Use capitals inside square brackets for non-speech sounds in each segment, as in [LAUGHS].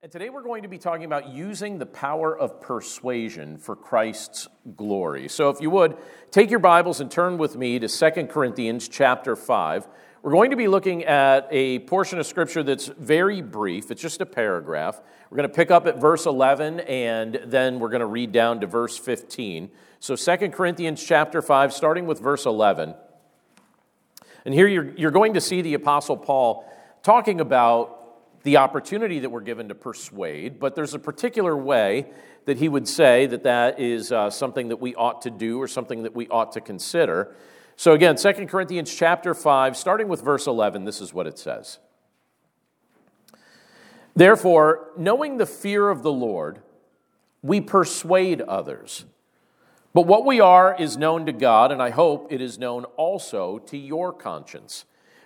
And today we're going to be talking about using the power of persuasion for Christ's glory. So if you would, take your Bibles and turn with me to 2 Corinthians chapter 5. We're going to be looking at a portion of scripture that's very brief. It's just a paragraph. We're going to pick up at verse 11 and then we're going to read down to verse 15. So 2 Corinthians chapter 5 starting with verse 11. And here you're, you're going to see the apostle Paul talking about the opportunity that we're given to persuade, but there's a particular way that he would say that that is uh, something that we ought to do or something that we ought to consider. So again, 2 Corinthians chapter 5, starting with verse 11, this is what it says. Therefore, knowing the fear of the Lord, we persuade others. But what we are is known to God, and I hope it is known also to your conscience.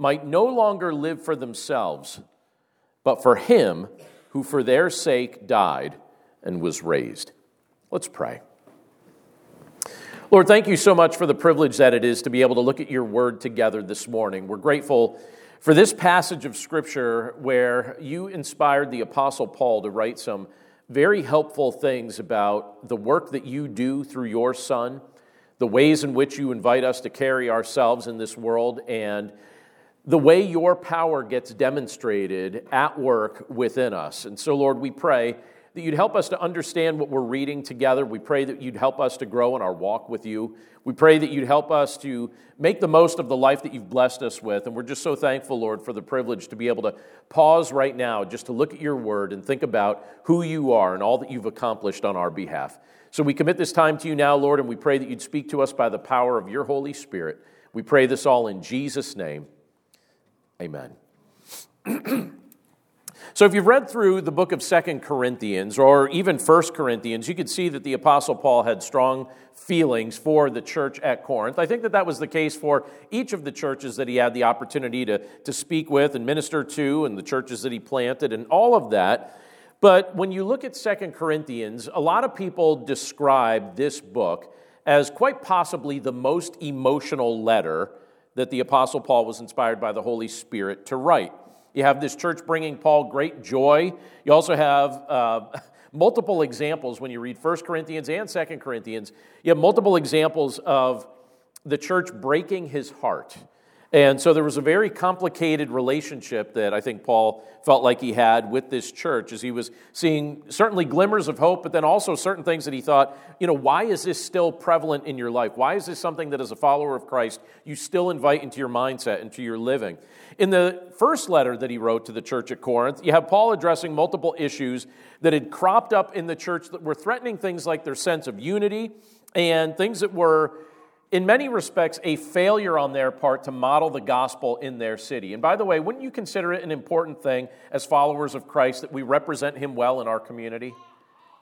might no longer live for themselves, but for him who for their sake died and was raised. Let's pray. Lord, thank you so much for the privilege that it is to be able to look at your word together this morning. We're grateful for this passage of Scripture where you inspired the Apostle Paul to write some very helpful things about the work that you do through your Son, the ways in which you invite us to carry ourselves in this world, and the way your power gets demonstrated at work within us. And so, Lord, we pray that you'd help us to understand what we're reading together. We pray that you'd help us to grow in our walk with you. We pray that you'd help us to make the most of the life that you've blessed us with. And we're just so thankful, Lord, for the privilege to be able to pause right now just to look at your word and think about who you are and all that you've accomplished on our behalf. So we commit this time to you now, Lord, and we pray that you'd speak to us by the power of your Holy Spirit. We pray this all in Jesus' name. Amen. [CLEARS THROAT] so if you've read through the book of Second Corinthians or even First Corinthians, you could see that the Apostle Paul had strong feelings for the church at Corinth. I think that that was the case for each of the churches that he had the opportunity to, to speak with and minister to, and the churches that he planted, and all of that. But when you look at Second Corinthians, a lot of people describe this book as quite possibly the most emotional letter that the Apostle Paul was inspired by the Holy Spirit to write. You have this church bringing Paul great joy. You also have uh, [LAUGHS] multiple examples when you read 1 Corinthians and 2 Corinthians. You have multiple examples of the church breaking his heart. And so there was a very complicated relationship that I think Paul felt like he had with this church as he was seeing certainly glimmers of hope, but then also certain things that he thought, you know, why is this still prevalent in your life? Why is this something that as a follower of Christ you still invite into your mindset, into your living? In the first letter that he wrote to the church at Corinth, you have Paul addressing multiple issues that had cropped up in the church that were threatening things like their sense of unity and things that were in many respects, a failure on their part to model the gospel in their city. And by the way, wouldn't you consider it an important thing as followers of Christ that we represent him well in our community?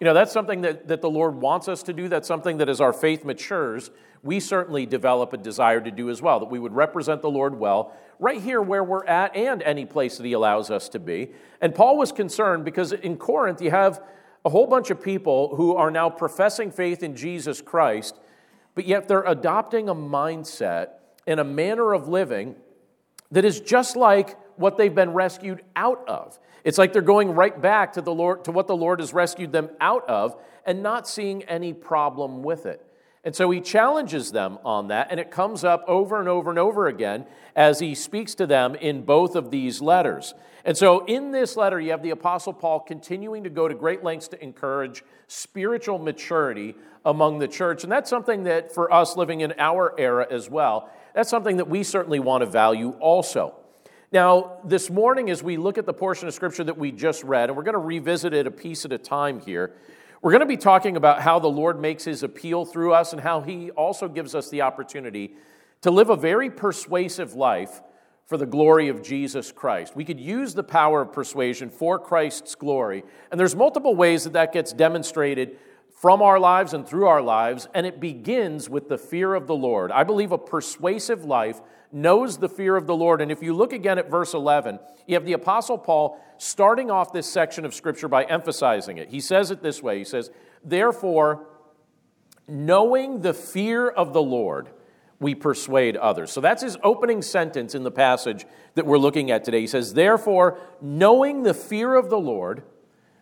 You know, that's something that, that the Lord wants us to do. That's something that as our faith matures, we certainly develop a desire to do as well, that we would represent the Lord well right here where we're at and any place that He allows us to be. And Paul was concerned because in Corinth, you have a whole bunch of people who are now professing faith in Jesus Christ but yet they're adopting a mindset and a manner of living that is just like what they've been rescued out of. It's like they're going right back to the Lord to what the Lord has rescued them out of and not seeing any problem with it. And so he challenges them on that, and it comes up over and over and over again as he speaks to them in both of these letters. And so in this letter, you have the Apostle Paul continuing to go to great lengths to encourage spiritual maturity among the church. And that's something that for us living in our era as well, that's something that we certainly want to value also. Now, this morning, as we look at the portion of Scripture that we just read, and we're going to revisit it a piece at a time here, we're going to be talking about how the Lord makes his appeal through us and how he also gives us the opportunity to live a very persuasive life for the glory of Jesus Christ. We could use the power of persuasion for Christ's glory. And there's multiple ways that that gets demonstrated from our lives and through our lives, and it begins with the fear of the Lord. I believe a persuasive life knows the fear of the Lord. And if you look again at verse 11, you have the Apostle Paul starting off this section of Scripture by emphasizing it. He says it this way He says, Therefore, knowing the fear of the Lord, we persuade others. So that's his opening sentence in the passage that we're looking at today. He says, Therefore, knowing the fear of the Lord,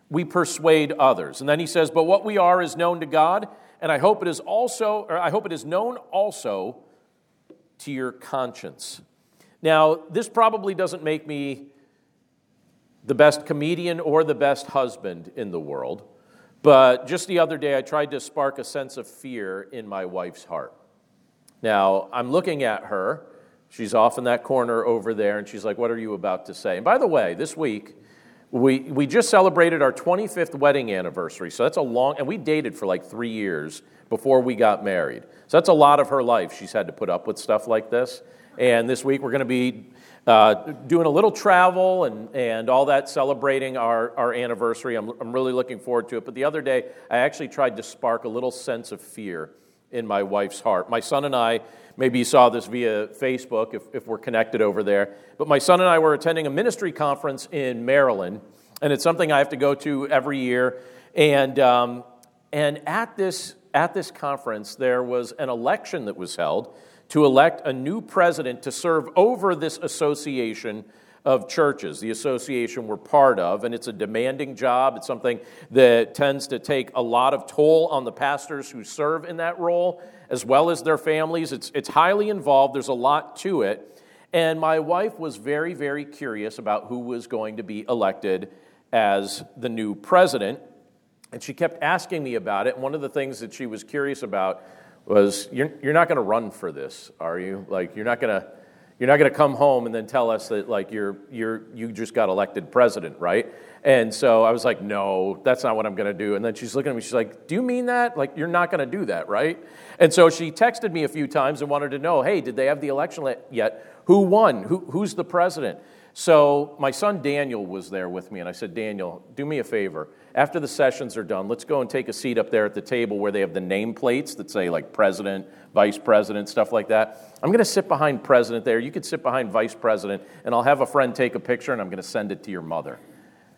we persuade others. And then he says, But what we are is known to God, and I hope it is also, or I hope it is known also to your conscience. Now, this probably doesn't make me the best comedian or the best husband in the world, but just the other day I tried to spark a sense of fear in my wife's heart. Now, I'm looking at her. She's off in that corner over there, and she's like, What are you about to say? And by the way, this week, we, we just celebrated our 25th wedding anniversary. So that's a long, and we dated for like three years before we got married. So that's a lot of her life she's had to put up with stuff like this. And this week we're going to be uh, doing a little travel and, and all that, celebrating our, our anniversary. I'm, I'm really looking forward to it. But the other day, I actually tried to spark a little sense of fear in my wife's heart. My son and I, maybe you saw this via Facebook if, if we're connected over there, but my son and I were attending a ministry conference in Maryland, and it's something I have to go to every year. And, um, and at, this, at this conference, there was an election that was held to elect a new president to serve over this association of churches, the association we're part of, and it's a demanding job. It's something that tends to take a lot of toll on the pastors who serve in that role, as well as their families. It's, it's highly involved, there's a lot to it. And my wife was very, very curious about who was going to be elected as the new president. And she kept asking me about it. One of the things that she was curious about was, You're, you're not going to run for this, are you? Like, you're not going to you're not going to come home and then tell us that like you're you're you just got elected president, right? And so I was like, no, that's not what I'm going to do. And then she's looking at me. She's like, do you mean that? Like you're not going to do that, right? And so she texted me a few times and wanted to know, hey, did they have the election yet? Who won? Who, who's the president? So my son Daniel was there with me, and I said, Daniel, do me a favor. After the sessions are done, let's go and take a seat up there at the table where they have the nameplates that say like president, vice president, stuff like that. I'm going to sit behind president there. You could sit behind vice president, and I'll have a friend take a picture, and I'm going to send it to your mother.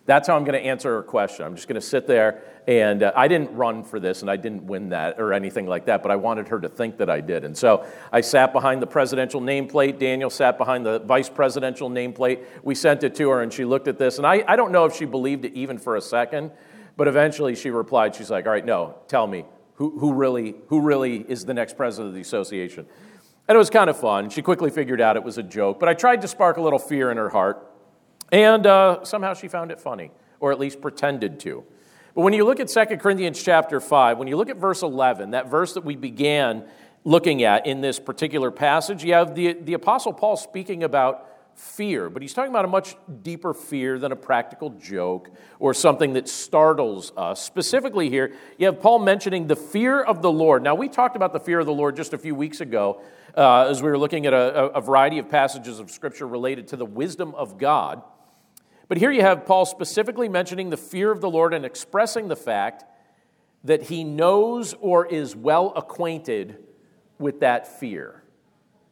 That's how I'm going to answer her question. I'm just going to sit there, and uh, I didn't run for this, and I didn't win that or anything like that, but I wanted her to think that I did. And so I sat behind the presidential nameplate. Daniel sat behind the vice presidential nameplate. We sent it to her, and she looked at this, and I, I don't know if she believed it even for a second, but eventually she replied, She's like, All right, no, tell me, who, who, really, who really is the next president of the association? And it was kind of fun. She quickly figured out it was a joke, but I tried to spark a little fear in her heart. And uh, somehow she found it funny, or at least pretended to. But when you look at 2 Corinthians chapter 5, when you look at verse 11, that verse that we began looking at in this particular passage, you have the, the Apostle Paul speaking about fear, but he's talking about a much deeper fear than a practical joke or something that startles us. Specifically, here, you have Paul mentioning the fear of the Lord. Now, we talked about the fear of the Lord just a few weeks ago uh, as we were looking at a, a variety of passages of Scripture related to the wisdom of God. But here you have Paul specifically mentioning the fear of the Lord and expressing the fact that he knows or is well acquainted with that fear.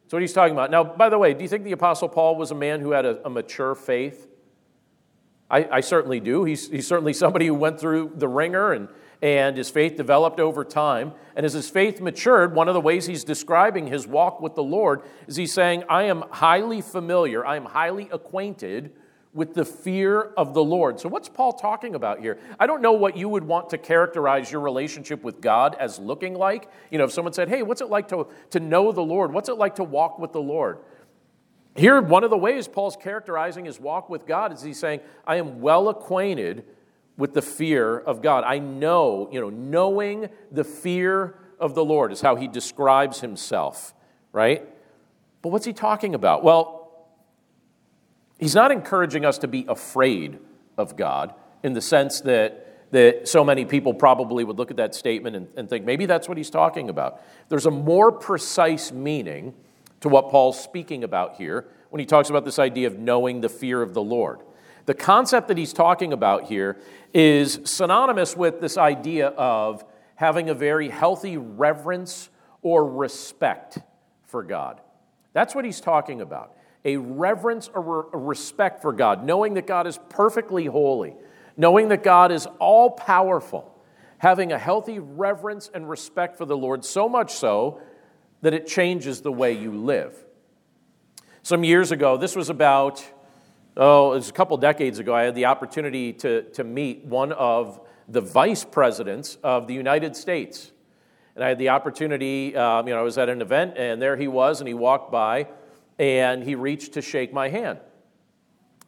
That's what he's talking about. Now, by the way, do you think the Apostle Paul was a man who had a, a mature faith? I, I, certainly do. He's, he's certainly somebody who went through the wringer and, and his faith developed over time. And as his faith matured, one of the ways he's describing his walk with the Lord is he's saying, I am highly familiar, I am highly acquainted with the fear of the Lord. So, what's Paul talking about here? I don't know what you would want to characterize your relationship with God as looking like. You know, if someone said, Hey, what's it like to, to know the Lord? What's it like to walk with the Lord? Here, one of the ways Paul's characterizing his walk with God is he's saying, I am well acquainted with the fear of God. I know, you know, knowing the fear of the Lord is how he describes himself, right? But what's he talking about? Well, He's not encouraging us to be afraid of God in the sense that, that so many people probably would look at that statement and, and think maybe that's what he's talking about. There's a more precise meaning to what Paul's speaking about here when he talks about this idea of knowing the fear of the Lord. The concept that he's talking about here is synonymous with this idea of having a very healthy reverence or respect for God. That's what he's talking about. A reverence or a respect for God, knowing that God is perfectly holy, knowing that God is all powerful, having a healthy reverence and respect for the Lord, so much so that it changes the way you live. Some years ago, this was about oh, it was a couple decades ago, I had the opportunity to, to meet one of the vice presidents of the United States. And I had the opportunity, um, you know, I was at an event, and there he was, and he walked by, and he reached to shake my hand.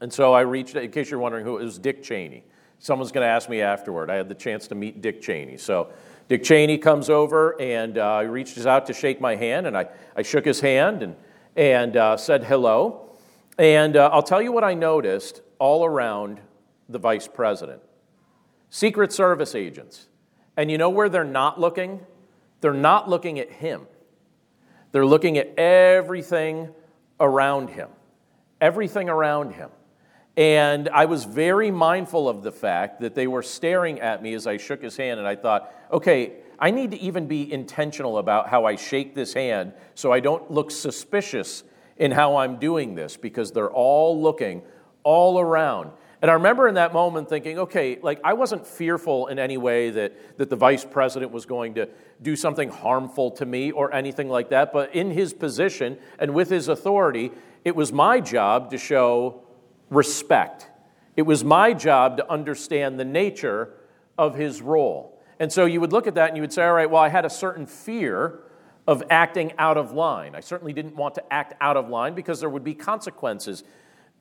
And so I reached, in case you're wondering who it was, Dick Cheney. Someone's going to ask me afterward. I had the chance to meet Dick Cheney. So Dick Cheney comes over, and uh, he reaches out to shake my hand, and I, I shook his hand and, and uh, said hello. And uh, I'll tell you what I noticed all around the vice president Secret Service agents. And you know where they're not looking? They're not looking at him, they're looking at everything around him. Everything around him. And I was very mindful of the fact that they were staring at me as I shook his hand, and I thought, okay, I need to even be intentional about how I shake this hand so I don't look suspicious in how I'm doing this because they're all looking all around. And I remember in that moment thinking, okay, like I wasn't fearful in any way that, that the vice president was going to do something harmful to me or anything like that, but in his position and with his authority, it was my job to show respect. It was my job to understand the nature of his role. And so you would look at that and you would say, all right, well, I had a certain fear of acting out of line. I certainly didn't want to act out of line because there would be consequences.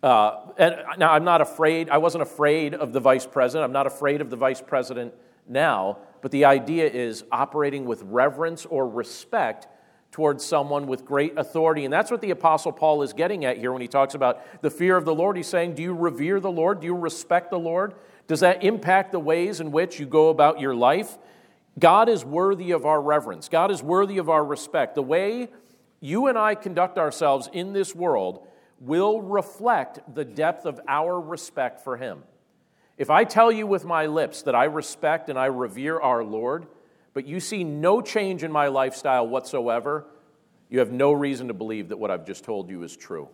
Uh, and now I'm not afraid, I wasn't afraid of the vice president. I'm not afraid of the vice president now, but the idea is operating with reverence or respect towards someone with great authority. And that's what the Apostle Paul is getting at here when he talks about the fear of the Lord. He's saying, Do you revere the Lord? Do you respect the Lord? Does that impact the ways in which you go about your life? God is worthy of our reverence. God is worthy of our respect. The way you and I conduct ourselves in this world will reflect the depth of our respect for Him. If I tell you with my lips that I respect and I revere our Lord, but you see no change in my lifestyle whatsoever, you have no reason to believe that what I've just told you is true.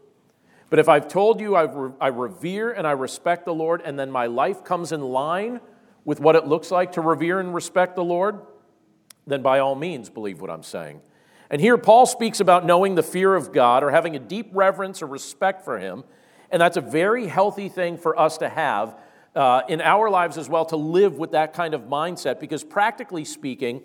But if I've told you I revere and I respect the Lord, and then my life comes in line with what it looks like to revere and respect the Lord, then by all means believe what I'm saying. And here Paul speaks about knowing the fear of God or having a deep reverence or respect for Him. And that's a very healthy thing for us to have uh, in our lives as well, to live with that kind of mindset, because practically speaking,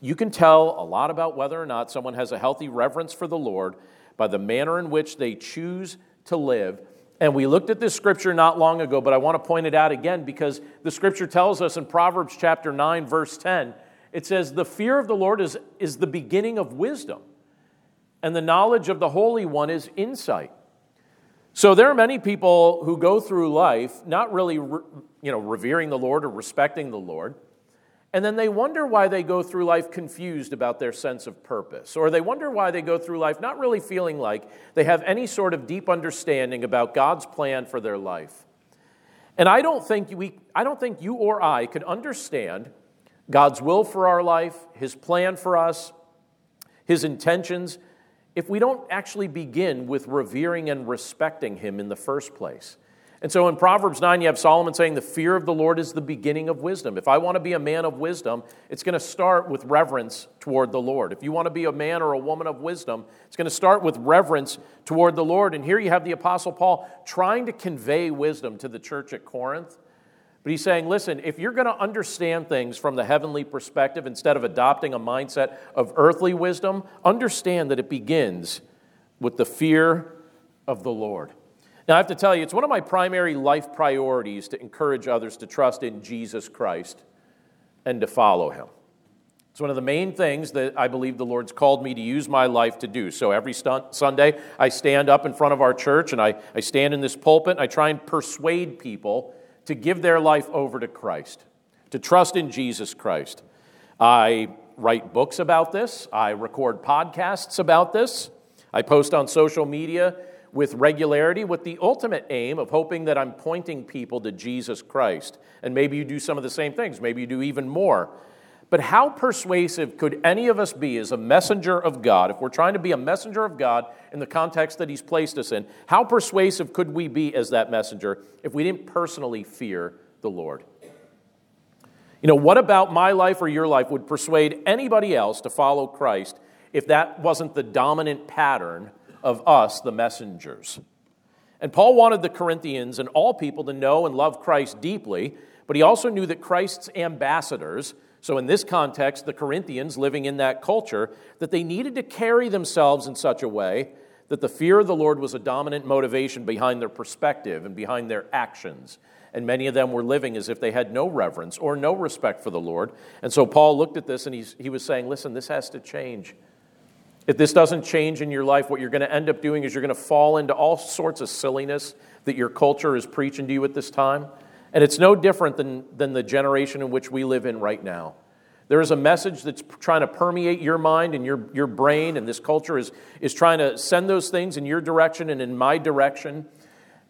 you can tell a lot about whether or not someone has a healthy reverence for the Lord by the manner in which they choose to live and we looked at this scripture not long ago, but I want to point it out again because the scripture tells us in Proverbs chapter 9, verse 10, it says, The fear of the Lord is, is the beginning of wisdom, and the knowledge of the Holy One is insight. So there are many people who go through life not really you know, revering the Lord or respecting the Lord. And then they wonder why they go through life confused about their sense of purpose, or they wonder why they go through life not really feeling like they have any sort of deep understanding about God's plan for their life. And I don't think, we, I don't think you or I could understand God's will for our life, His plan for us, His intentions, if we don't actually begin with revering and respecting Him in the first place. And so in Proverbs 9, you have Solomon saying, The fear of the Lord is the beginning of wisdom. If I want to be a man of wisdom, it's going to start with reverence toward the Lord. If you want to be a man or a woman of wisdom, it's going to start with reverence toward the Lord. And here you have the Apostle Paul trying to convey wisdom to the church at Corinth. But he's saying, listen, if you're going to understand things from the heavenly perspective instead of adopting a mindset of earthly wisdom, understand that it begins with the fear of the Lord. Now, I have to tell you, it's one of my primary life priorities to encourage others to trust in Jesus Christ and to follow him. It's one of the main things that I believe the Lord's called me to use my life to do. So every Sunday, I stand up in front of our church and I, I stand in this pulpit and I try and persuade people to give their life over to Christ, to trust in Jesus Christ. I write books about this, I record podcasts about this, I post on social media with regularity with the ultimate aim of hoping that I'm pointing people to Jesus Christ. And maybe you do some of the same things, maybe you do even more. But how persuasive could any of us be as a messenger of God, if we're trying to be a messenger of God in the context that He's placed us in, how persuasive could we be as that messenger if we didn't personally fear the Lord? You know, what about my life or your life would persuade anybody else to follow Christ if that wasn't the dominant pattern of us, the messengers? And Paul wanted the Corinthians and all people to know and love Christ deeply, but he also knew that Christ's ambassadors, so, in this context, the Corinthians living in that culture, that they needed to carry themselves in such a way that the fear of the Lord was a dominant motivation behind their perspective and behind their actions. And many of them were living as if they had no reverence or no respect for the Lord. And so Paul looked at this and he was saying, Listen, this has to change. If this doesn't change in your life, what you're going to end up doing is you're going to fall into all sorts of silliness that your culture is preaching to you at this time. And it's no different than, than the generation in which we live in right now. There is a message that's trying to permeate your mind and your, your brain, and this culture is, is trying to send those things in your direction and in my direction.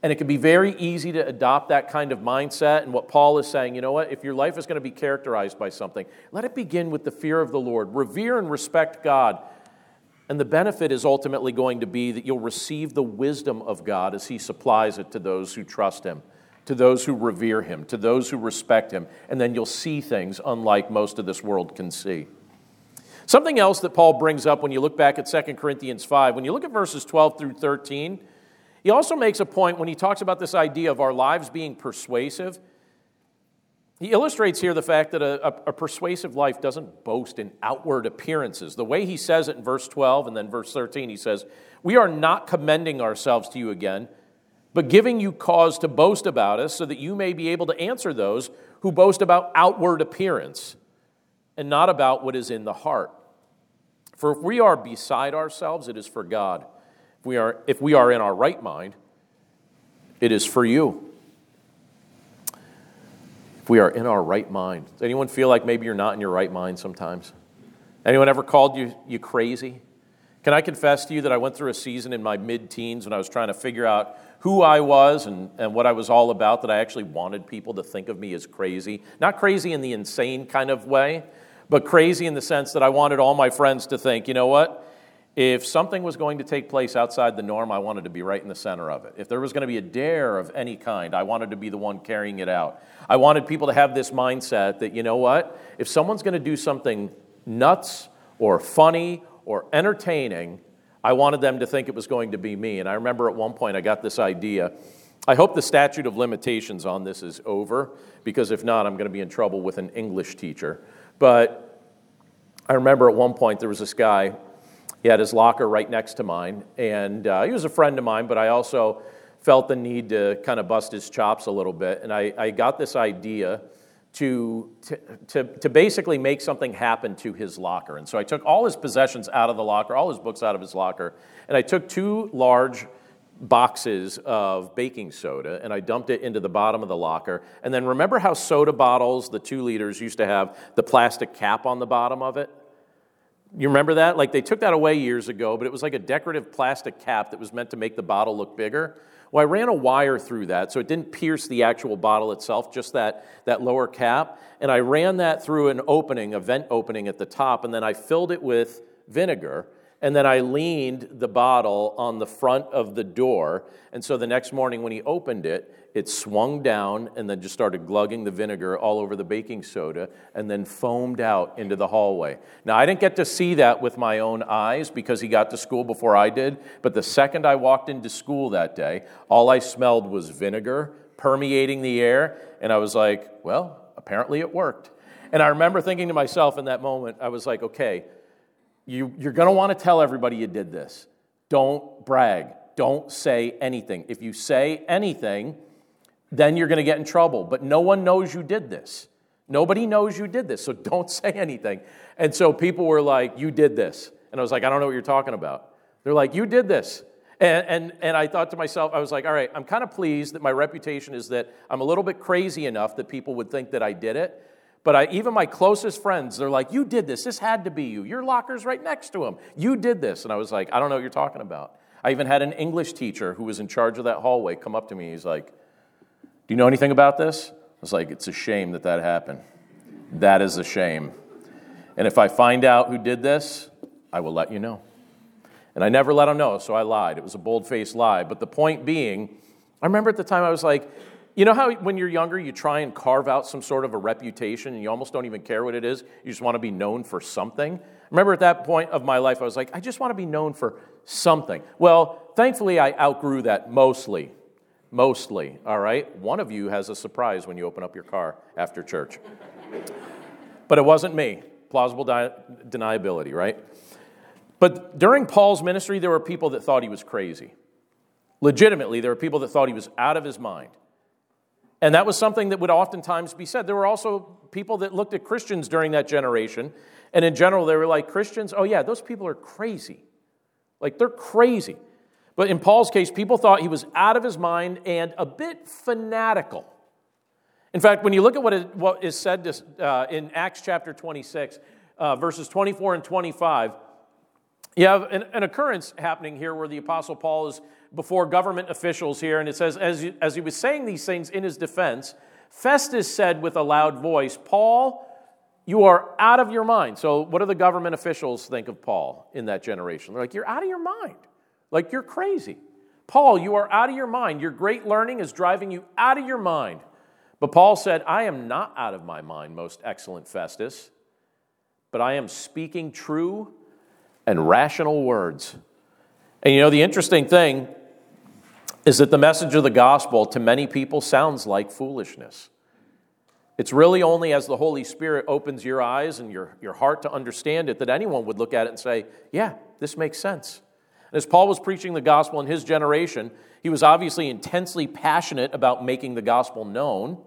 And it can be very easy to adopt that kind of mindset. And what Paul is saying, you know what? If your life is going to be characterized by something, let it begin with the fear of the Lord. Revere and respect God. And the benefit is ultimately going to be that you'll receive the wisdom of God as He supplies it to those who trust Him to those who revere him, to those who respect him, and then you'll see things unlike most of this world can see. Something else that Paul brings up when you look back at 2 Corinthians 5, when you look at verses 12 through 13, he also makes a point when he talks about this idea of our lives being persuasive. He illustrates here the fact that a, a, persuasive life doesn't boast in outward appearances. The way he says it in verse 12 and then verse 13, he says, We are not commending ourselves to you again but giving you cause to boast about us so that you may be able to answer those who boast about outward appearance and not about what is in the heart. For if we are beside ourselves, it is for God. If we are, if we are in our right mind, it is for you. If we are in our right mind. Does anyone feel like maybe you're not in your right mind sometimes? Anyone ever called you, you crazy? Can I confess to you that I went through a season in my mid teens when I was trying to figure out who I was and, and what I was all about, that I actually wanted people to think of me as crazy. Not crazy in the insane kind of way, but crazy in the sense that I wanted all my friends to think, you know what? If something was going to take place outside the norm, I wanted to be right in the center of it. If there was going to be a dare of any kind, I wanted to be the one carrying it out. I wanted people to have this mindset that, you know what? If someone's going to do something nuts or funny or entertaining, I wanted them to think it was going to be me. And I remember at one point I got this idea. I hope the statute of limitations on this is over, because if not, I'm going to be in trouble with an English teacher. But I remember at one point there was this guy, he had his locker right next to mine, and uh, he was a friend of mine, but I also felt the need to kind of bust his chops a little bit. And I, I got this idea to, to, to, basically make something happen to his locker. And so I took all his possessions out of the locker, all his books out of his locker, and I took two large boxes of baking soda and I dumped it into the bottom of the locker. And then remember how soda bottles, the two liters, used to have the plastic cap on the bottom of it? You remember that? Like they took that away years ago, but it was like a decorative plastic cap that was meant to make the bottle look bigger. Well, I ran a wire through that so it didn't pierce the actual bottle itself, just that, that lower cap. And I ran that through an opening, a vent opening at the top, and then I filled it with vinegar. And then I leaned the bottle on the front of the door. And so the next morning when he opened it, it swung down and then just started glugging the vinegar all over the baking soda and then foamed out into the hallway. Now, I didn't get to see that with my own eyes because he got to school before I did, but the second I walked into school that day, all I smelled was vinegar permeating the air, and I was like, well, apparently it worked. And I remember thinking to myself in that moment, I was like, okay, you, you're want to tell everybody you did this. Don't brag. Don't say anything. If you say anything, then you're going to get in trouble. But no one knows you did this. Nobody knows you did this, so [LAUGHS] don't say anything. And so people were like, You did this. And I was like, I don't know what you're talking about. They're like, You did this. And, and, and I thought to myself, I was like, All right, I'm kind of pleased that my reputation is that I'm a little bit crazy enough that people would think that I did it. But I, even my closest friends, they're like, You did this. This had to be you. Your locker's right next to him. You did this. And I was like, I don't know what you're talking about. I even had an English teacher who was in charge of that hallway come up to me. He's like, Do you know anything about this? I was like, It's a shame that that happened. That is a shame. And if I find out who did this, I will let you know. And I never let him know, so I lied. It was a bold faced lie. But the point being, I remember at the time I was like, you know how when you're younger, you try and carve out some sort of a reputation and you almost don't even care what it is? You just want to be known for something? Remember at that point of my life, I was like, I just want to be known for something. Well, thankfully, I outgrew that mostly. Mostly, all right? One of you has a surprise when you open up your car after church. but it wasn't me. Plausible di- deniability, right? But during Paul's ministry, there were people that thought he was crazy. Legitimately, there were people that thought he was out of his mind. And that was something that would oftentimes be said. There were also people that looked at Christians during that generation, and in general, they were like, Christians, oh yeah, those people are crazy. Like, they're crazy. But in Paul's case, people thought he was out of his mind and a bit fanatical. In fact, when you look at what is, what is said uh, in Acts chapter 26, uh, verses 24 and 25, you have an, an, occurrence happening here where the Apostle Paul is before government officials here, and it says, as, as he was saying these things in his defense, Festus said with a loud voice, Paul, you are out of your mind. So, what do the government officials think of Paul in that generation? They're like, You're out of your mind. Like, you're crazy. Paul, you are out of your mind. Your great learning is driving you out of your mind. But Paul said, I am not out of my mind, most excellent Festus, but I am speaking true and rational words. And you know, the interesting thing is that the message of the gospel to many people sounds like foolishness. It's really only as the Holy Spirit opens your eyes and your, your heart to understand it that anyone would look at it and say, Yeah, this makes sense. As Paul was preaching the gospel in his generation, he was obviously intensely passionate about making the gospel known.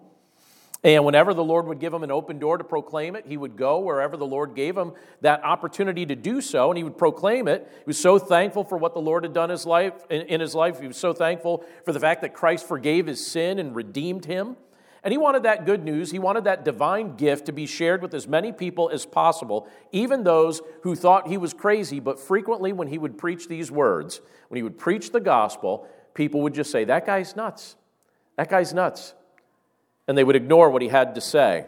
And whenever the Lord would give him an open door to proclaim it, he would go wherever the Lord gave him that opportunity to do so, and he would proclaim it. He was so thankful for what the Lord had done his life, in his life. He was so thankful for the fact that Christ forgave his sin and redeemed him. And he wanted that good news, he wanted that divine gift to be shared with as many people as possible, even those who thought he was crazy. But frequently, when he would preach these words, when he would preach the gospel, people would just say, That guy's nuts. That guy's nuts and they would ignore what he had to say.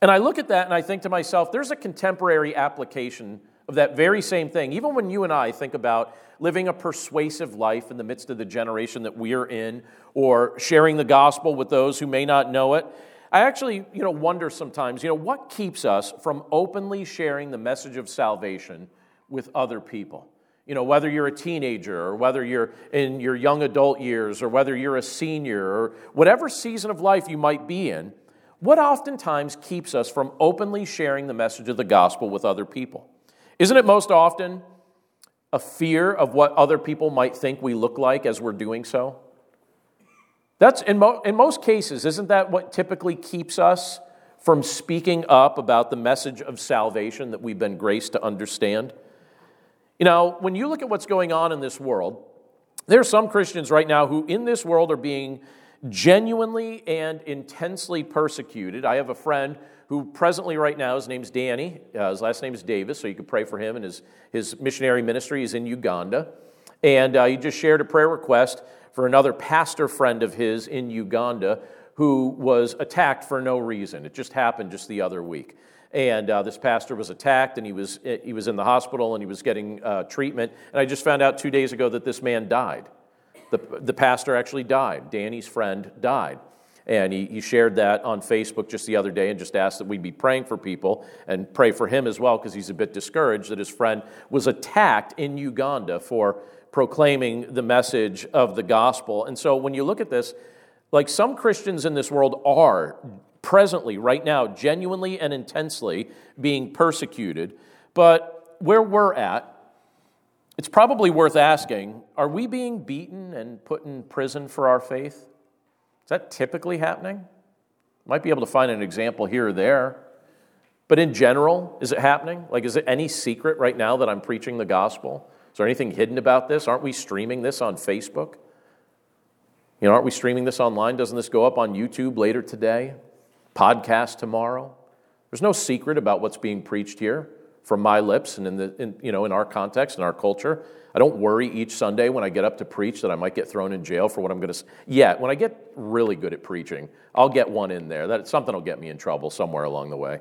And I look at that and I think to myself, there's a contemporary application of that very same thing. Even when you and I think about living a persuasive life in the midst of the generation that we're in, or sharing the gospel with those who may not know it, I actually, you know, wonder sometimes, you know, what keeps us from openly sharing the message of salvation with other people? You know, whether you're a teenager or whether you're in your young adult years or whether you're a senior or whatever season of life you might be in, what oftentimes keeps us from openly sharing the message of the gospel with other people? Isn't it most often a fear of what other people might think we look like as we're doing so? That's in, mo- in most cases, isn't that what typically keeps us from speaking up about the message of salvation that we've been graced to understand? You know, when you look at what's going on in this world, there are some Christians right now who in this world are being genuinely and intensely persecuted. I have a friend who presently, right now, his name's Danny. Uh, his last name is Davis, so you could pray for him. And his, his missionary ministry is in Uganda. And uh, he just shared a prayer request for another pastor friend of his in Uganda who was attacked for no reason. It just happened just the other week and uh, this pastor was attacked and he was, he was in the hospital and he was getting uh, treatment. And I just found out two days ago that this man died. The, the pastor actually died. Danny's friend died. And he, he shared that on Facebook just the other day and just asked that we'd be praying for people and pray for him as well because he's a bit discouraged that his friend was attacked in Uganda for proclaiming the message of the gospel. And so when you look at this, like some Christians in this world are presently, right now, genuinely and intensely being persecuted. But where we're at, it's probably worth asking are we being beaten and put in prison for our faith? Is that typically happening? Might be able to find an example here or there. But in general, is it happening? Like, is it any secret right now that I'm preaching the gospel? Is there anything hidden about this? Aren't we streaming this on Facebook? You know, aren't we streaming this online? Doesn't this go up on YouTube later today? podcast tomorrow. There's no secret about what's being preached here. From my lips and in, the, in, you know, in our context, in our culture. I don't worry each Sunday when I get up to preach that I might get thrown in jail for what I'm going to say. Yet, when I get really good at preaching, I'll get one in there. That something will get me in trouble somewhere along the way.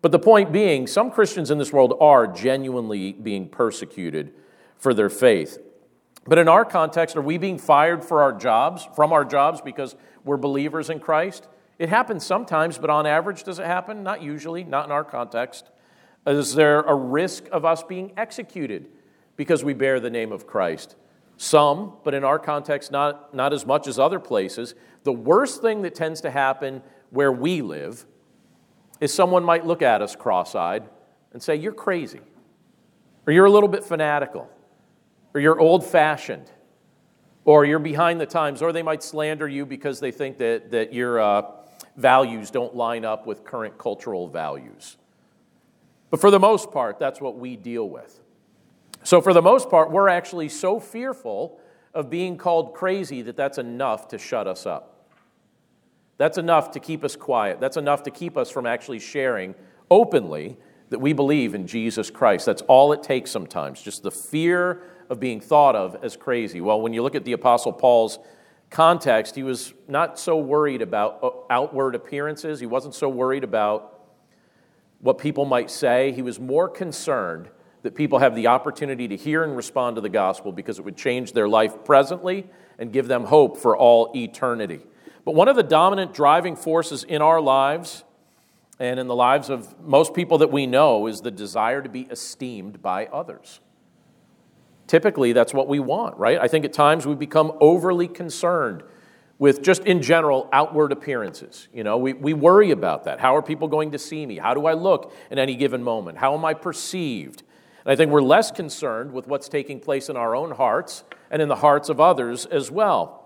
But the point being, some Christians in this world are genuinely being persecuted for their faith. But in our context, are we being fired for our jobs, from our jobs because we're believers in Christ? It happens sometimes, but on average, does it happen? Not usually, not in our context. Is there a risk of us being executed because we bear the name of Christ? Some, but in our context, not, not as much as other places. The worst thing that tends to happen where we live is someone might look at us cross eyed and say, You're crazy, or you're a little bit fanatical, or you're old fashioned, or you're behind the times, or they might slander you because they think that, that your uh, values don't line up with current cultural values. But for the most part, that's what we deal with. So, for the most part, we're actually so fearful of being called crazy that that's enough to shut us up. That's enough to keep us quiet. That's enough to keep us from actually sharing openly that we believe in Jesus Christ. That's all it takes sometimes, just the fear of being thought of as crazy. Well, when you look at the Apostle Paul's context, he was not so worried about outward appearances, he wasn't so worried about what people might say. He was more concerned that people have the opportunity to hear and respond to the gospel because it would change their life presently and give them hope for all eternity. But one of the dominant driving forces in our lives and in the lives of most people that we know is the desire to be esteemed by others. Typically, that's what we want, right? I think at times we become overly concerned with just in general outward appearances. You know, we, we worry about that. How are people going to see me? How do I look in any given moment? How am I perceived? And I think we're less concerned with what's taking place in our own hearts and in the hearts of others as well.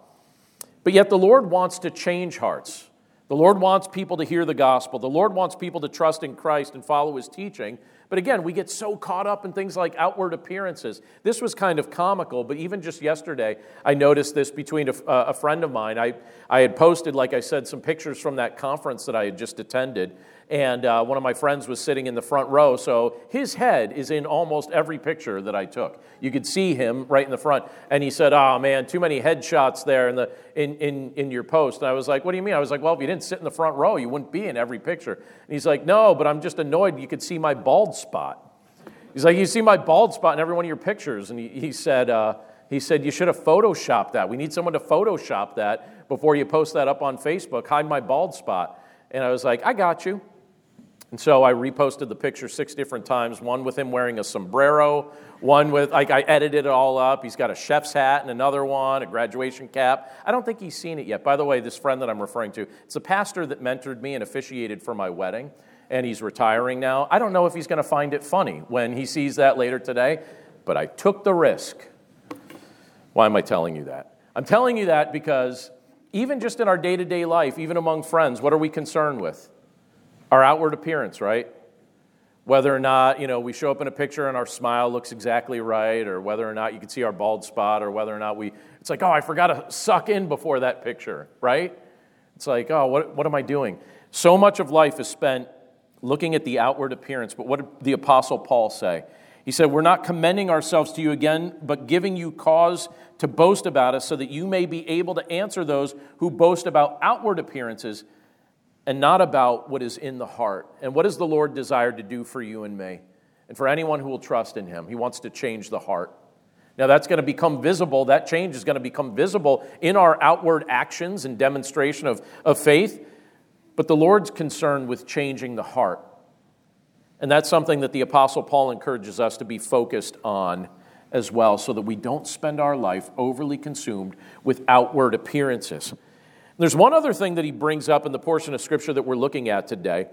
But yet, the Lord wants to change hearts. The Lord wants people to hear the gospel. The Lord wants people to trust in Christ and follow his teaching. But again, we get so caught up in things like outward appearances. This was kind of comical, but even just yesterday, I noticed this between a, uh, a friend of mine. I, I had posted, like I said, some pictures from that conference that I had just attended and uh, one of my friends was sitting in the front row, so his head is in almost every picture that I took. You could see him right in the front, and he said, "Oh man, too many headshots there in the in in in your post." And I was like, "What do you mean?" I was like, "Well, if you didn't sit in the front row, you wouldn't be in every picture." And he's like, "No, but I'm just annoyed. You could see my bald spot." He's like, "You see my bald spot in every one of your pictures," and he, he said. Uh, he said, You should have photoshopped that. We need someone to photoshop that before you post that up on Facebook. Hide my bald spot. And I was like, I got you. And so I reposted the picture six different times one with him wearing a sombrero, one with, like, I edited it all up. He's got a chef's hat and another one, a graduation cap. I don't think he's seen it yet. By the way, this friend that I'm referring to, it's a pastor that mentored me and officiated for my wedding, and he's retiring now. I don't know if he's going to find it funny when he sees that later today, but I took the risk. Why am I telling you that? I'm telling you that because even just in our day to day life, even among friends, what are we concerned with? Our outward appearance, right? Whether or not, you know, we show up in a picture and our smile looks exactly right, or whether or not you can see our bald spot, or whether or not we, it's like, oh, I forgot to suck in before that picture, right? It's like, oh, what, what am I doing? So much of life is spent looking at the outward appearance, but what did the Apostle Paul say? He said, We're not commending ourselves to you again, but giving you cause to boast about us so that you may be able to answer those who boast about outward appearances and not about what is in the heart. And what does the Lord desire to do for you and me? And for anyone who will trust in Him, He wants to change the heart. Now, that's going to become visible. That change is going to become visible in our outward actions and demonstration of, of faith. But the Lord's concerned with changing the heart. And that's something that the Apostle Paul encourages us to be focused on as well, so that we don't spend our life overly consumed with outward appearances. There's one other thing that he brings up in the portion of Scripture that we're looking at today.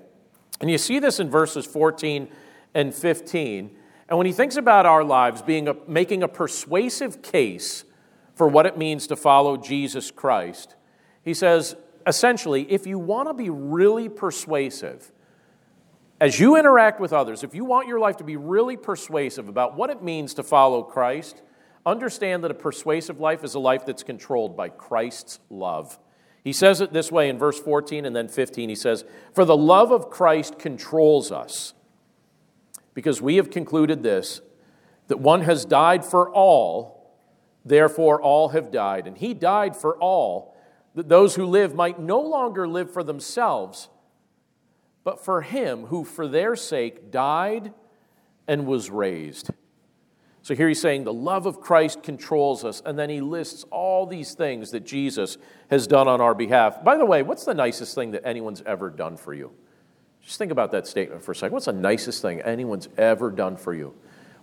And you see this in verses 14 and 15. And when he thinks about our lives being a, making a persuasive case for what it means to follow Jesus Christ, he says essentially, if you want to be really persuasive, as you interact with others, if you want your life to be really persuasive about what it means to follow Christ, understand that a persuasive life is a life that's controlled by Christ's love. He says it this way in verse 14 and then 15. He says, For the love of Christ controls us, because we have concluded this that one has died for all, therefore all have died. And he died for all, that those who live might no longer live for themselves, but for him who for their sake died and was raised. So here he's saying the love of Christ controls us, and then he lists all these things that Jesus has done on our behalf. By the way, what's the nicest thing that anyone's ever done for you? Just think about that statement for a second. What's the nicest thing anyone's ever done for you?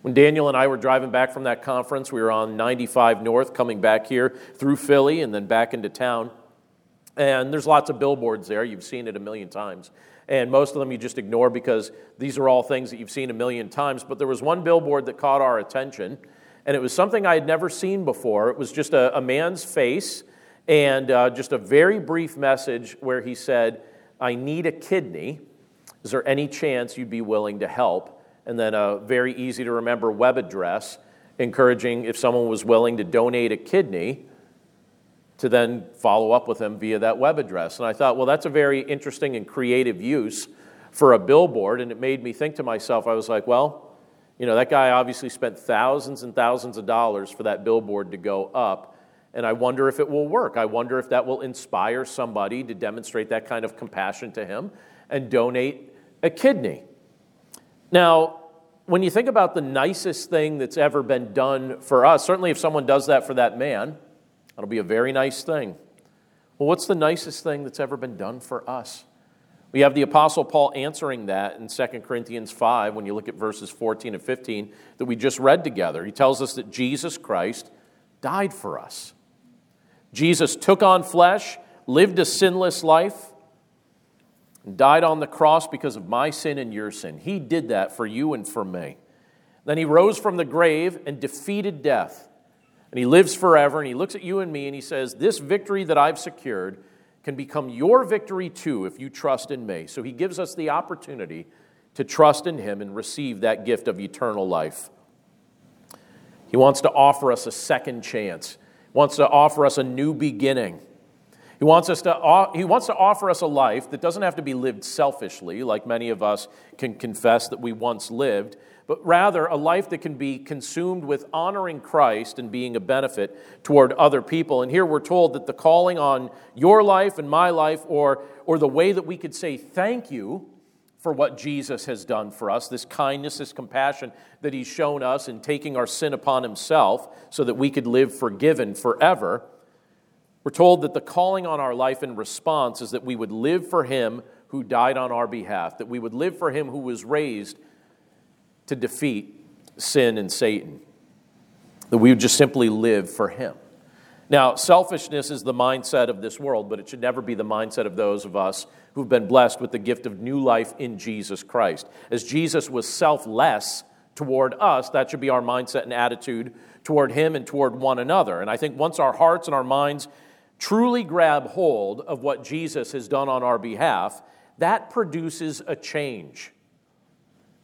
When Daniel and I were driving back from that conference, we were on 95 North, coming back here through Philly and then back into town. And there's lots of billboards there. You've seen it a million times. And most of them you just ignore because these are all things that you've seen a million times. But there was one billboard that caught our attention, and it was something I had never seen before. It was just a, a man's face and uh, just a very brief message where he said, I need a kidney. Is there any chance you'd be willing to help? and then a very easy to remember web address encouraging if someone was willing to donate a kidney to then follow up with them via that web address. And I thought, well, that's a very interesting and creative use for a billboard. And it made me think to myself, I was like, well, you know, that guy obviously spent thousands and thousands of dollars for that billboard to go up. And I wonder if it will work. I wonder if that will inspire somebody to demonstrate that kind of compassion to him and donate a kidney. Now, when you think about the nicest thing that's ever been done for us, certainly if someone does that for that man, that'll be a very nice thing. Well, what's the nicest thing that's ever been done for us? We have the Apostle Paul answering that in 2 Corinthians 5 when you look at verses 14 and 15 that we just read together. He tells us that Jesus Christ died for us. Jesus took on flesh, lived a sinless life, and died on the cross because of my sin and your sin. He did that for you and for me. Then he rose from the grave and defeated death. And he lives forever. And he looks at you and me and he says, This victory that I've secured can become your victory too if you trust in me. So he gives us the opportunity to trust in him and receive that gift of eternal life. He wants to offer us a second chance, he wants to offer us a new beginning. He wants, us to, he wants to offer us a life that doesn't have to be lived selfishly, like many of us can confess that we once lived, but rather a life that can be consumed with honoring Christ and being a benefit toward other people. And here we're told that the calling on your life and my life, or, or the way that we could say thank you for what Jesus has done for us, this kindness, this compassion that He's shown us in taking our sin upon Himself so that we could live forgiven forever we're told that the calling on our life in response is that we would live for Him who died on our behalf, that we would live for Him who was raised to defeat sin and Satan, that we would just simply live for Him. Now, selfishness is the mindset of this world, but it should never be the mindset of those of us who've been blessed with the gift of new life in Jesus Christ. As Jesus was selfless toward us, that should be our mindset and attitude toward Him and toward one another. And I think once our hearts and our minds truly grab hold of what Jesus has done on our behalf, that produces a change.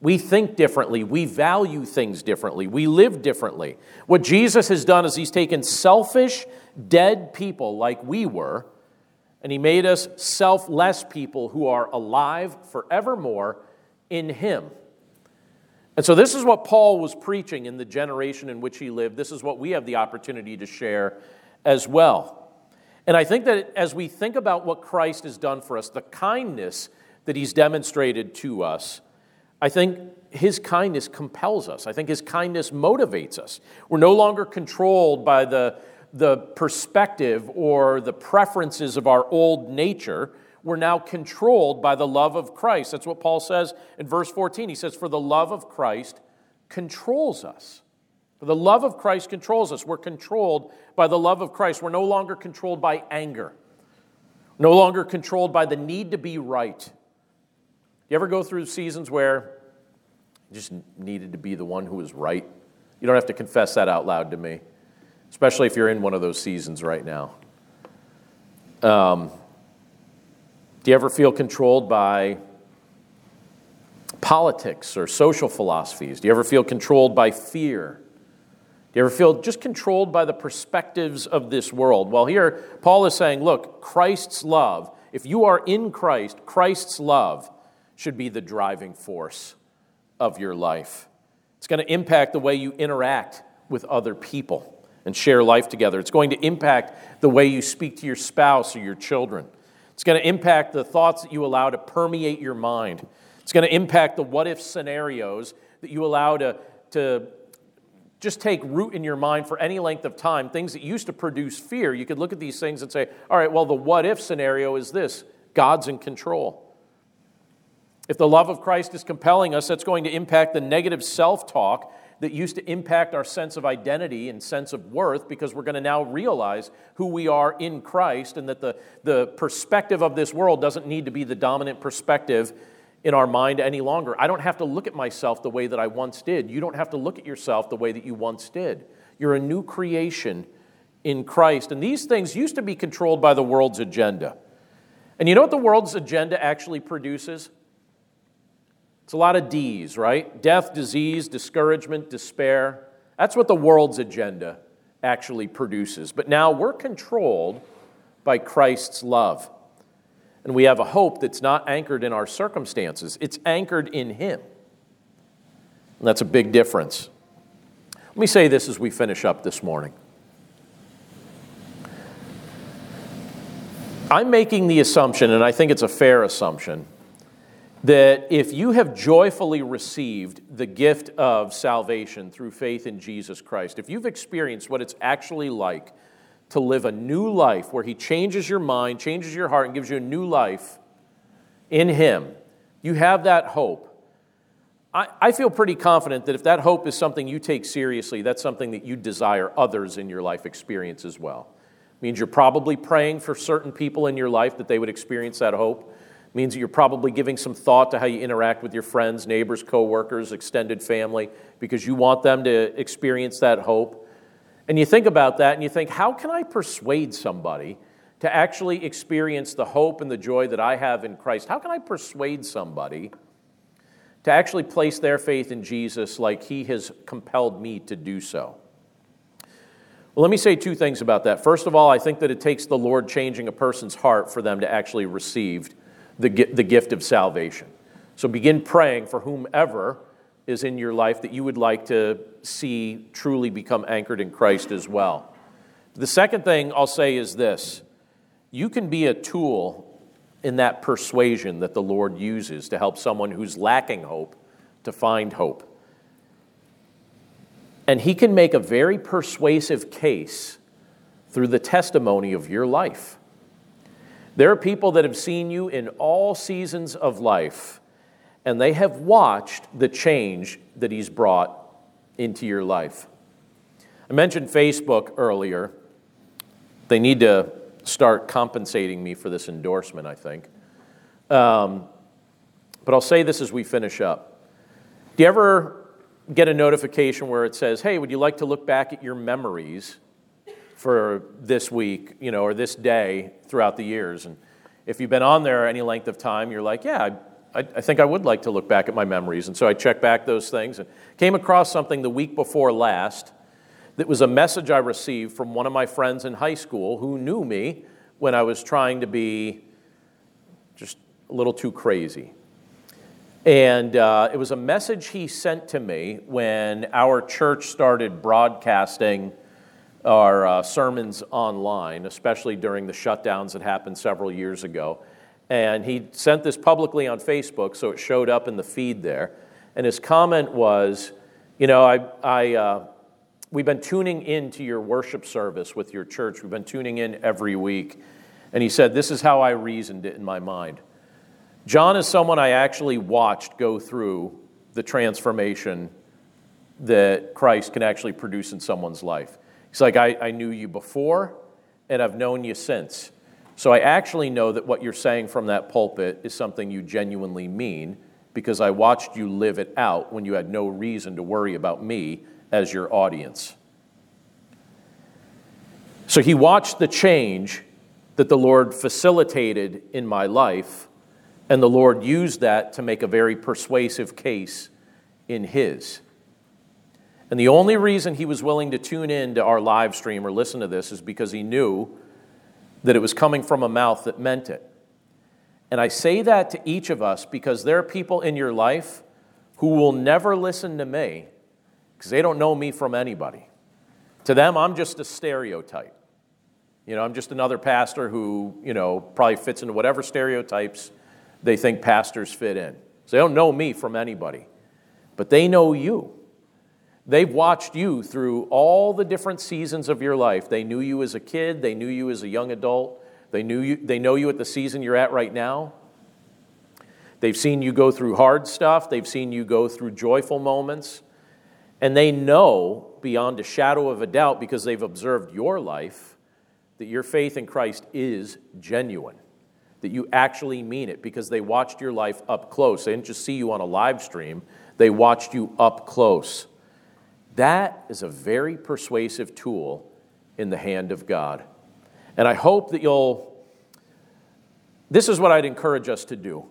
We think differently. We value things differently. We live differently. What Jesus has done is he's taken selfish, dead people like we were, and he made us selfless people who are alive forevermore in him. And so, this is what Paul was preaching in the generation in which he lived. This is what we have the opportunity to share as well. And I think that as we think about what Christ has done for us, the kindness that he's demonstrated to us, I think his kindness compels us. I think his kindness motivates us. We're no longer controlled by the, the perspective or the preferences of our old nature. We're now controlled by the love of Christ. That's what Paul says in verse 14. He says, For the love of Christ controls us. For the love of Christ controls us. We're controlled by the love of Christ. We're no longer controlled by anger, no longer controlled by the need to be right. You ever go through seasons where you just needed to be the one who was right? You don't have to confess that out loud to me, especially if you're in one of those seasons right now. Um, do you ever feel controlled by politics or social philosophies? Do you ever feel controlled by fear? Do you ever feel just controlled by the perspectives of this world? Well, here, Paul is saying, look, Christ's love, if you are in Christ, Christ's love should be the driving force of your life. It's going to impact the way you interact with other people and share life together. It's going to impact the way you speak to your spouse or your children. It's going to impact the thoughts that you allow to permeate your mind. It's going to impact the what if scenarios that you allow to, to just take root in your mind for any length of time, things that used to produce fear. You could look at these things and say, all right, well, the what if scenario is this God's in control. If the love of Christ is compelling us, that's going to impact the negative self talk that used to impact our sense of identity and sense of worth because we're going to now realize who we are in Christ and that the, the perspective of this world doesn't need to be the dominant perspective in our mind any longer. I don't have to look at myself the way that I once did. You don't have to look at yourself the way that you once did. You're a new creation in Christ. And these things used to be controlled by the world's agenda. And you know what the world's agenda actually produces? It's a lot of D's, right? Death, disease, discouragement, despair. That's what the world's agenda actually produces. But now we're controlled by Christ's love. And we have a hope that's not anchored in our circumstances, it's anchored in Him. And that's a big difference. Let me say this as we finish up this morning. I'm making the assumption, and I think it's a fair assumption, that if you have joyfully received the gift of salvation through faith in Jesus Christ, if you've experienced what it's actually like to live a new life where He changes your mind, changes your heart, and gives you a new life in Him, you have that hope. I, I feel pretty confident that if that hope is something you take seriously, that's something that you desire others in your life experience as well. It means you're probably praying for certain people in your life that they would experience that hope means that you're probably giving some thought to how you interact with your friends, neighbors, coworkers, extended family, because you want them to experience that hope. And you think about that and you think, how can I persuade somebody to actually experience the hope and the joy that I have in Christ? How can I persuade somebody to actually place their faith in Jesus like he has compelled me to do so? Well, let me say two things about that. First of all, I think that it takes the Lord changing a person's heart for them to actually receive the, the gift of salvation. So begin praying for whomever is in your life that you would like to see truly become anchored in Christ as well. The second thing I'll say is this you can be a tool in that persuasion that the Lord uses to help someone who's lacking hope to find hope. And He can make a very persuasive case through the testimony of your life. There are people that have seen you in all seasons of life, and they have watched the change that He's brought into your life. I mentioned Facebook earlier. They need to start compensating me for this endorsement, I think. Um, but I'll say this as we finish up. Do you ever get a notification where it says, hey, would you like to look back at your memories for this week, you know, or this day throughout the years. And if you've been on there any length of time, you're like, yeah, I, I think I would like to look back at my memories. And so I checked back those things and came across something the week before last that was a message I received from one of my friends in high school who knew me when I was trying to be just a little too crazy. And uh, it was a message he sent to me when our church started broadcasting our uh, sermons online, especially during the shutdowns that happened several years ago. And he sent this publicly on Facebook, so it showed up in the feed there. And his comment was, You know, I, I, uh, we've been tuning into your worship service with your church, we've been tuning in every week. And he said, This is how I reasoned it in my mind. John is someone I actually watched go through the transformation that Christ can actually produce in someone's life. He's like, I, I knew you before and I've known you since. So I actually know that what you're saying from that pulpit is something you genuinely mean because I watched you live it out when you had no reason to worry about me as your audience. So he watched the change that the Lord facilitated in my life, and the Lord used that to make a very persuasive case in his. And the only reason he was willing to tune in to our live stream or listen to this is because he knew that it was coming from a mouth that meant it. And I say that to each of us because there are people in your life who will never listen to me because they don't know me from anybody. To them, I'm just a stereotype. You know, I'm just another pastor who, you know, probably fits into whatever stereotypes they think pastors fit in. So they don't know me from anybody, but they know you. They've watched you through all the different seasons of your life. They knew you as a kid, they knew you as a young adult, they, knew you, they know you at the season you're at right now. They've seen you go through hard stuff, they've seen you go through joyful moments, and they know beyond a shadow of a doubt because they've observed your life that your faith in Christ is genuine that you actually mean it because they watched your life up close. They didn't just see you on a live stream, they watched you up close. That is a very persuasive tool in the hand of God. And I hope that you'll, this is what I'd encourage us to do.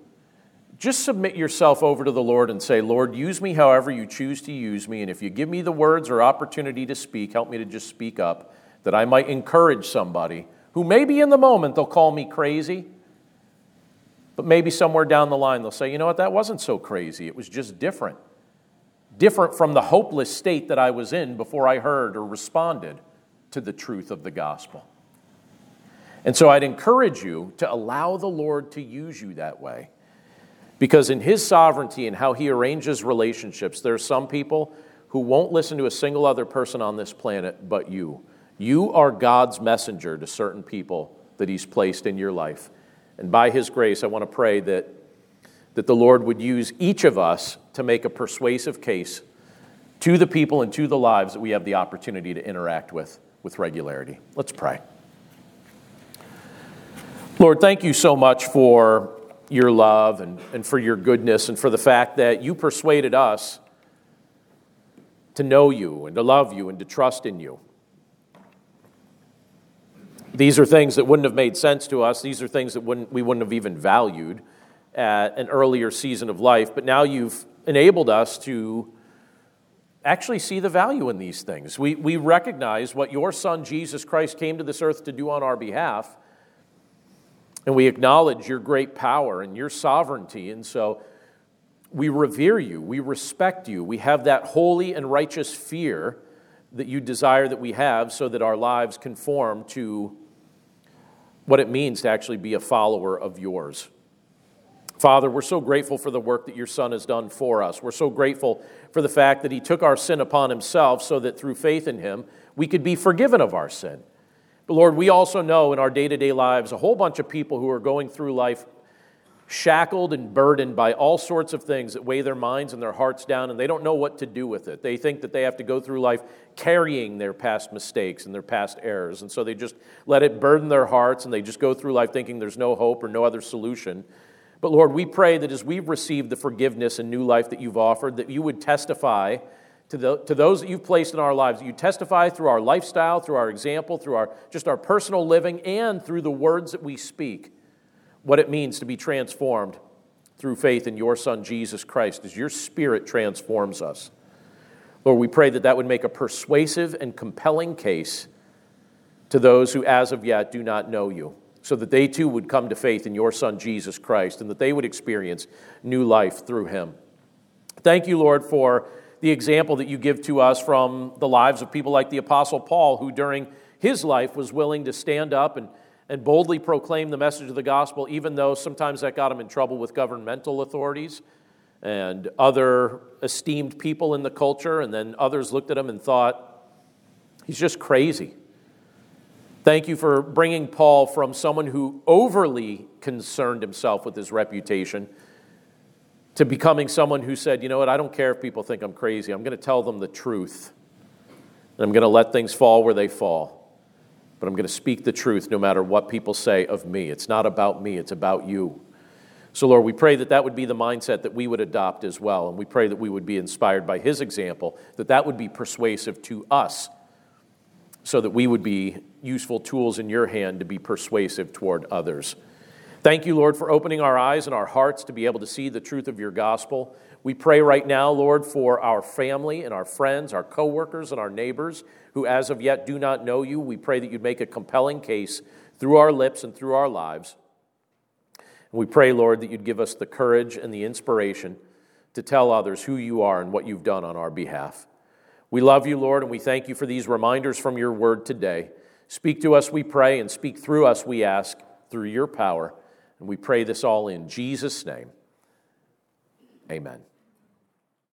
Just submit yourself over to the Lord and say, Lord, use me however you choose to use me. And if you give me the words or opportunity to speak, help me to just speak up, that I might encourage somebody who maybe in the moment they'll call me crazy but maybe somewhere down the line they'll say, you know what, that wasn't so crazy. It was just different. Different from the hopeless state that I was in before I heard or responded to the truth of the gospel. And so I'd encourage you to allow the Lord to use you that way. Because in His sovereignty and how He arranges relationships, there are some people who won't listen to a single other person on this planet but you. You are God's messenger to certain people that He's placed in your life. And by His grace, I want to pray that, that the Lord would use each of us to make a persuasive case to the people and to the lives that we have the opportunity to interact with with regularity. Let's pray. Lord, thank you so much for your love and, and for your goodness and for the fact that you persuaded us to know you and to love you and to trust in you. These are things that wouldn't have made sense to us. These are things that wouldn't, we wouldn't have even valued at an earlier season of life. But now you've enabled us to actually see the value in these things. We, we recognize what your Son, Jesus Christ, came to this earth to do on our behalf. And we acknowledge your great power and your sovereignty. And so we revere you, we respect you, we have that holy and righteous fear that you desire that we have so that our lives conform to what it means to actually be a follower of yours. Father, we're so grateful for the work that your Son has done for us. We're so grateful for the fact that he took our sin upon himself so that through faith in him, we could be forgiven of our sin. But Lord, we also know in our day to day lives a whole bunch of people who are going through life shackled and burdened by all sorts of things that weigh their minds and their hearts down, and they don't know what to do with it. They think that they have to go through life carrying their past mistakes and their past errors, and so they just let it burden their hearts and they just go through life thinking there's no hope or no other solution. But Lord, we pray that as we've received the forgiveness and new life that you've offered, that you would testify to, the, to those that you've placed in our lives. You testify through our lifestyle, through our example, through our, just our personal living, and through the words that we speak what it means to be transformed through faith in your Son, Jesus Christ, as your Spirit transforms us. Lord, we pray that that would make a persuasive and compelling case to those who, as of yet, do not know you, so that they too would come to faith in your Son, Jesus Christ, and that they would experience new life through him. Thank you, Lord, for the example that you give to us from the lives of people like the Apostle Paul, who during his life was willing to stand up and and boldly proclaim the message of the gospel, even though sometimes that got him in trouble with governmental authorities and other esteemed people in the culture. And then others looked at him and thought, he's just crazy. Thank you for bringing Paul from someone who overly concerned himself with his reputation to becoming someone who said, you know what, I don't care if people think I'm crazy. I'm going to tell them the truth. And I'm going to let things fall where they fall but I'm going to speak the truth no matter what people say of me. It's not about me, it's about you. So, Lord, we pray that that would be the mindset that we would adopt as well. And we pray that we would be inspired by His example, that that would be persuasive to us, so that we would be useful tools in your hand to be persuasive toward others. Thank you, Lord, for opening our eyes and our hearts to be able to see the truth of your gospel. We pray right now, Lord, for our family and our friends, our coworkers and our neighbors who as of yet do not know you. We pray that you'd make a compelling case through our lips and through our lives. And we pray, Lord, that you'd give us the courage and the inspiration to tell others who you are and what you've done on our behalf. We love you, Lord, and we thank you for these reminders from your word today. Speak to us, we pray, and speak through us, we ask, through your power. And we pray this all in Jesus' name. Amen.